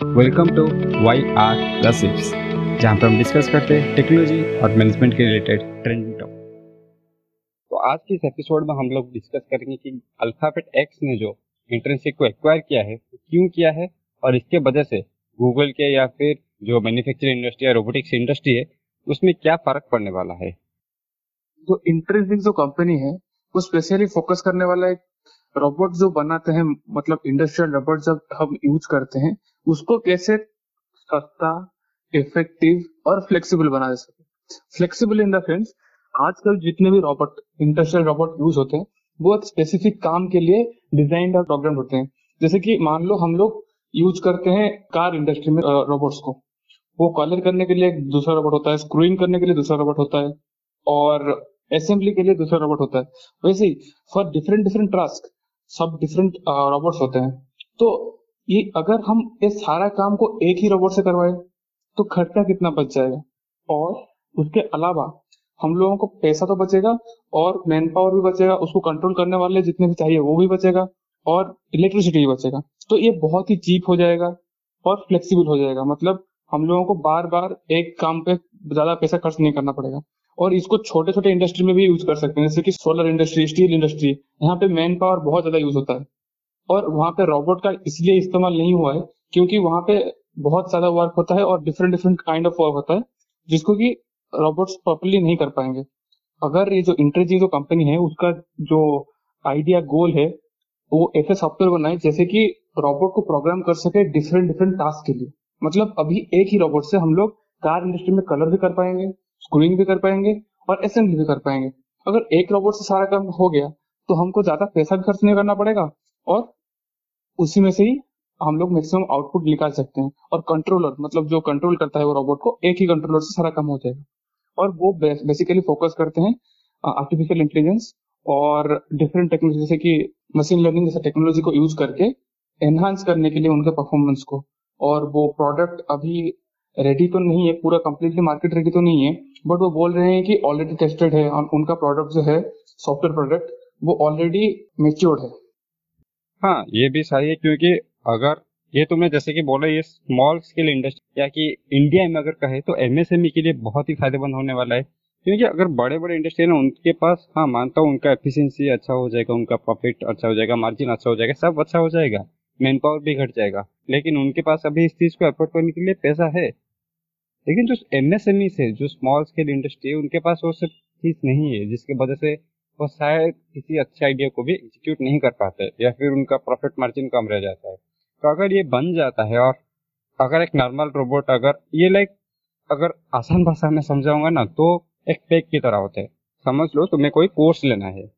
Welcome to Y R the sips जहाँ पर हम डिस्कस करते हैं टेक्नोलॉजी और मैनेजमेंट के रिलेटेड ट्रेंडिंग टॉपिक तो आज के इस एपिसोड में हम लोग डिस्कस करेंगे कि अल्फ़ाबेट एक्स ने जो इंटर्नशिप को एक्वायर किया है तो क्यों किया है और इसके वजह से गूगल के या फिर जो मैन्युफैक्चरिंग इंडस्ट्री या रोबोटिक्स इंडस्ट्री है, उसमें क्या फ़र्क पड़ने वाला है। तो इंटरेस्टिंग जो कंपनी है, वो स्पेशली फोकस करने वाला एक रोबोट जो बनाते हैं मतलब इंडस्ट्रियल रोबोट जब हम यूज़ करते हैं, उसको कैसे सस्ता इफ़ेक्टिव और फ्लेक्सिबल बना सके फ्लेक्सिबल इन द सेंस आजकल जितने भी रोबोट इंडस्ट्रियल रोबोट यूज़ होते हैं बहुत स्पेसिफिक काम के लिए डिज़ाइन और प्रोग्राम होते हैं। जैसे कि मान लो हम लोग यूज़ करते हैं कार इंडस्ट्री में रोबोट्स को। वो कॉलर करने के लिए दूसरा रोबोट होता है स्क्रूइंग करने के लिए दूसरा रोबोट होता है, और असेंबली के लिए दूसरा रोबोट होता है। वैसे ही फॉर डिफरेंट डिफरेंट टास्क सब डिफरेंट रोबोट्स होते हैं। तो ये अगर हम ये सारा काम को एक ही रोबोट से करवाए तो खर्चा कितना बच जाएगा? और उसके अलावा हम लोगों को पैसा तो बचेगा और मैन पावर भी बचेगा, उसको कंट्रोल करने वाले जितने भी चाहिए वो भी बचेगा और इलेक्ट्रिसिटी भी बचेगा। तो ये बहुत ही चीप हो जाएगा और फ्लेक्सिबल हो जाएगा। मतलब हम लोगों को बार बार एक काम पे ज़्यादा पैसा खर्च नहीं करना पड़ेगा। और इसको छोटे छोटे इंडस्ट्री में भी यूज़ कर सकते हैं, जैसे कि सोलर इंडस्ट्री स्टील इंडस्ट्री यहाँ पे मैन पावर बहुत ज़्यादा यूज़ होता है। और वहाँ पे रोबोट का इसलिए इस्तेमाल नहीं हुआ है, क्योंकि वहाँ पे बहुत ज़्यादा वर्क होता है और different different kind of work होता है, जिसको कि रोबोट्स प्रॉपरली नहीं कर पाएँगे। अगर ये जो इंटरजी जो कंपनी है, उसका जो आइडिया गोल है, वो ऐसे सॉफ्टवेयर बनाए, जैसे कि रोबोट को प्रोग्राम कर सके डिफरेंट डिफरेंट टास्क के लिए। मतलब अभी एक ही रोबोट से हम लोग कार इंडस्ट्री में कलर भी कर पाएँगे स्क्रूइंग भी कर पाएँगे और असेंबली भी कर पाएँगे। अगर एक रोबोट से सारा काम हो गया तो हमको ज़्यादा पैसा भी खर्च नहीं करना पड़ेगा और उसी में से ही हम लोग मैक्सिमम आउटपुट निकाल सकते हैं और कंट्रोलर मतलब जो कंट्रोल करता है वो रोबोट को एक ही कंट्रोलर से सारा काम हो जाएगा। और वो बेसिकली फोकस करते हैं आर्टिफिशियल इंटेलिजेंस और डिफरेंट टेक्नोलॉजी जैसे कि मशीन लर्निंग जैसे टेक्नोलॉजी को यूज़ करके एनहांस करने के लिए उनके परफॉर्मेंस को। और वो प्रोडक्ट अभी रेडी तो नहीं है, पूरा कंप्लीटली मार्केट रेडी तो नहीं है बट वो बोल रहे हैं कि ऑलरेडी टेस्टेड है, और उनका प्रोडक्ट जो है सॉफ्टवेयर प्रोडक्ट वो ऑलरेडी मेच्योर्ड है। हाँ ये भी सही है, क्योंकि अगर, ये तुमने जैसे कि बोला, ये स्मॉल स्केल इंडस्ट्री या कि इंडिया में अगर कहे तो एमएसएमई e के लिए बहुत ही फ़ायदेमंद होने वाला है। क्योंकि अगर बड़े बड़े इंडस्ट्री है ना उनके पास हाँ मानता हूँ उनका एफिशिएंसी अच्छा हो जाएगा, उनका प्रॉफिट अच्छा हो जाएगा मार्जिन अच्छा हो जाएगा, सब अच्छा हो जाएगा मैन पावर भी घट जाएगा, लेकिन उनके पास अभी इस चीज़ को एफोर्ड करने के लिए पैसा है। लेकिन जो एमएसएमई e से, जो स्मॉल स्केल इंडस्ट्री है, उनके पास वो सब चीज़ नहीं है, जिसकी वजह से वो शायद किसी अच्छे आइडिया को भी एग्जीक्यूट नहीं कर पाते, या फिर उनका प्रॉफिट मार्जिन कम रह जाता है। तो अगर ये बन जाता है, और अगर एक नॉर्मल रोबोट अगर, ये लाइक अगर आसान भाषा में समझाऊँगा ना तो एक पैक की तरह होता है। समझ लो, तुम्हें कोई कोर्स लेना है।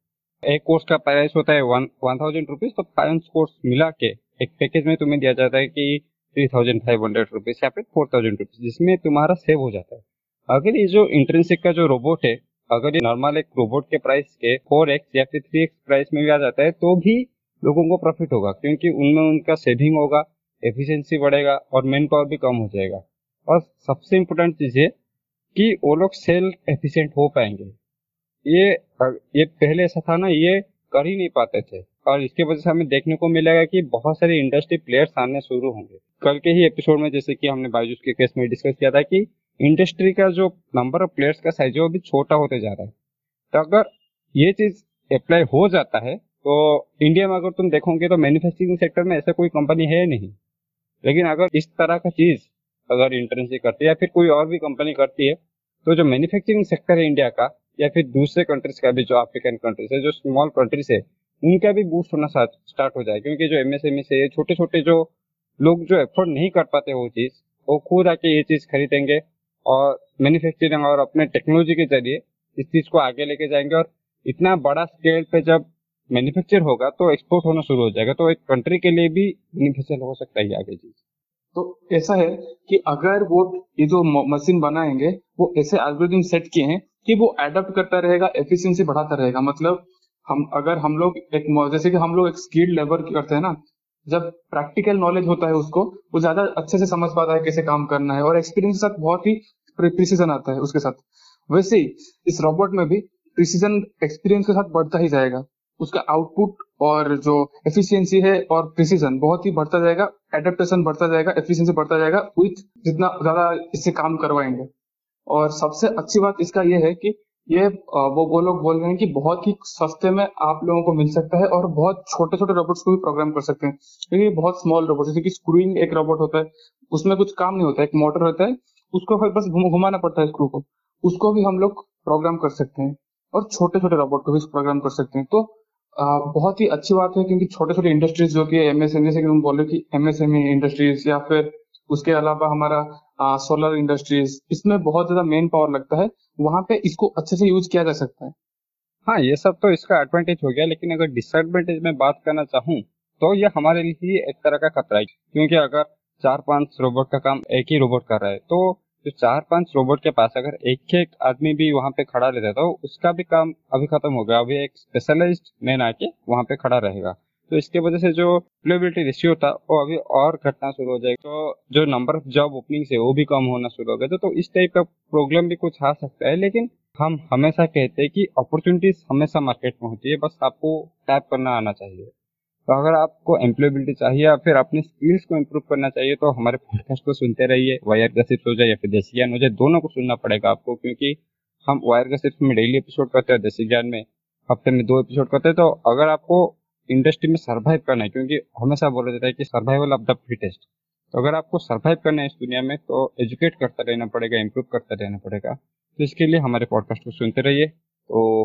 एक कोर्स का प्राइस होता है वन वन थाउज़ेंड रुपीज़ तो पाँच कोर्स मिला के एक पैकेज में तुम्हें दिया जाता है कि three thousand five hundred rupees या फिर फोर थाउज़ेंड रुपीज़ जिसमें तुम्हारा सेव हो जाता है। अगर ये जो इंटरेंसिक का जो रोबोट है, अगर ये नॉर्मल एक रोबोट के प्राइस के फोर एक्स या फिर थ्री एक्स प्राइस में भी आ जाता है तो भी लोगों को प्रॉफिट होगा, क्योंकि उनमें उनका सेविंग होगा एफिशिएंसी बढ़ेगा और मैन पावर भी कम हो जाएगा। और सबसे इम्पोर्टेंट चीज़ है कि वो लोग सेल एफिशिएंट हो पाएँगे। ये ये पहले ऐसा था ना, ये कर ही नहीं पाते थे। और इसके वजह से हमें देखने को मिलेगा कि बहुत सारे इंडस्ट्री प्लेयर्स आने शुरू होंगे। कल के ही एपिसोड में जैसे कि हमने बायजूस के केस में डिस्कस किया था कि इंडस्ट्री का जो नंबर ऑफ़ प्लेयर्स का साइज़ है, वो भी छोटा होते जा रहा है। तो अगर ये चीज़ अप्लाई हो जाता है तो इंडिया में अगर तुम देखोगे तो मैन्युफैक्चरिंग सेक्टर में ऐसा कोई कंपनी है नहीं। लेकिन अगर इस तरह का चीज़ अगर इंटर्नशिप करती है या फिर कोई और भी कंपनी करती है तो जो मैन्युफैक्चरिंग सेक्टर है इंडिया का या फिर दूसरे कंट्रीज़ का भी, जो अफ्रीकन कंट्रीज़ है, जो स्मॉल कंट्रीज़ है उनका भी बूस्ट होना स्टार्ट हो जाए, क्योंकि जो एमएसएमई से छोटे छोटे जो लोग जो एफोर्ड नहीं कर पाते वो चीज़, वो खुद आके ये चीज़ खरीदेंगे और मैन्युफैक्चरिंग और अपने टेक्नोलॉजी के ज़रिए इस चीज़ को आगे लेके जाएँगे और इतना बड़ा स्केल पे जब मैन्युफैक्चर होगा तो एक्सपोर्ट होना शुरू हो जाएगा तो एक कंट्री के लिए भी बेनिफिशियल हो सकता है आगे चीज़। तो ऐसा है कि अगर वो ये जो मशीन बनाएँगे, वो ऐसे एल्गोरिथम सेट किए हैं कि वो एडप्ट करता रहेगा एफिशिएंसी बढ़ाता रहेगा मतलब हम, अगर हम लोग एक जैसे कि हम लोग एक स्किल्ड लेबर करते हैं ना, जब प्रैक्टिकल नॉलेज होता है उसको, वो ज़्यादा अच्छे से समझ पाता है कैसे काम करना है और एक्सपीरियंस के साथ बहुत ही प्रिसीजन आता है उसके साथ। वैसे ही, इस रोबोट में भी प्रिसीजन एक्सपीरियंस के साथ बढ़ता ही जाएगा। उसका आउटपुट और जो एफिशिएंसी है और प्रिसीजन बहुत ही बढ़ता जाएगा एडेप्टेशन बढ़ता जाएगा एफिशिएंसी बढ़ता जाएगा विथ जितना ज़्यादा इससे काम करवाएँगे। और सबसे अच्छी बात इसका यह है कि ये वो वो लोग बोल रहे हैं कि बहुत ही सस्ते में आप लोगों को मिल सकता है और बहुत छोटे छोटे रोबोट्स को भी प्रोग्राम कर सकते हैं। क्योंकि बहुत स्मॉल रोबोट जैसे कि स्क्रूइंग एक रोबोट होता है उसमें कुछ काम नहीं होता है एक मोटर होता है उसको फिर बस घुमाना पड़ता है स्क्रू को। उसको भी हम लोग प्रोग्राम कर सकते हैं और छोटे छोटे रोबोट को भी प्रोग्राम कर सकते हैं। तो आ, बहुत ही अच्छी बात है क्योंकि छोटे छोटे इंडस्ट्रीज़ जो कि एमएसएमई कि हम बोले कि एमएसएमई इंडस्ट्रीज़ या फिर उसके अलावा हमारा सोलर इंडस्ट्रीज़ इसमें बहुत ज़्यादा मेन पावर लगता है। वहाँ पे इसको अच्छे से यूज़ किया जा सकता है। हाँ ये सब तो इसका एडवांटेज हो गया, लेकिन अगर डिसएडवांटेज में बात करना चाहूँ तो ये हमारे लिए एक तरह का खतरा है। क्योंकि अगर चार पाँच रोबोट का काम एक ही रोबोट कर रहा है तो जो चार पाँच रोबोट के पास अगर एक एक आदमी भी वहाँ पे खड़ा रहता तो उसका भी काम अभी खत्म हो गया। अभी एक स्पेशलाइज्ड मैन आके वहाँ पे खड़ा रहेगा। तो इसके वजह से जो प्लेबिलिटी रेशियो था वो अभी और घटना शुरू हो जाएगा। तो जो नंबर ऑफ़ जॉब ओपनिंग है वो भी कम होना शुरू हो गया। तो, तो इस टाइप का प्रॉब्लम भी कुछ आ सकता है लेकिन हम हमेशा कहते हैं कि अपॉर्चुनिटीज़ हमेशा मार्केट में होती है। बस आपको टैप करना आना चाहिए। तो अगर आपको एम्प्लॉयबिलिटी चाहिए या फिर अपने स्किल्स को इम्प्रूव करना चाहिए तो हमारे पॉडकास्ट को सुनते रहिए। वायर गसिप्स हो जाए या फिर देसी ज्ञान हो जाए दोनों को सुनना पड़ेगा आपको क्योंकि हम वायर गसिप्स में डेली एपिसोड करते हैं देसी ज्ञान में हफ़्ते में दो एपिसोड करते हैं। तो अगर आपको इंडस्ट्री में सर्वाइव करना है, क्योंकि हमेशा बोला जाता है कि सर्वाइवल ऑफ़ द फिटेस्ट तो अगर आपको सर्वाइव करना है इस दुनिया में तो एजुकेट करता रहना पड़ेगा इम्प्रूव करता रहना पड़ेगा। तो इसके लिए हमारे पॉडकास्ट को सुनते रहिए। तो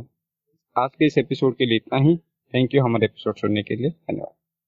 आज के इस एपिसोड के लिए इतना ही। थैंक यू हमारे एपिसोड सुनने के लिए। धन्यवाद।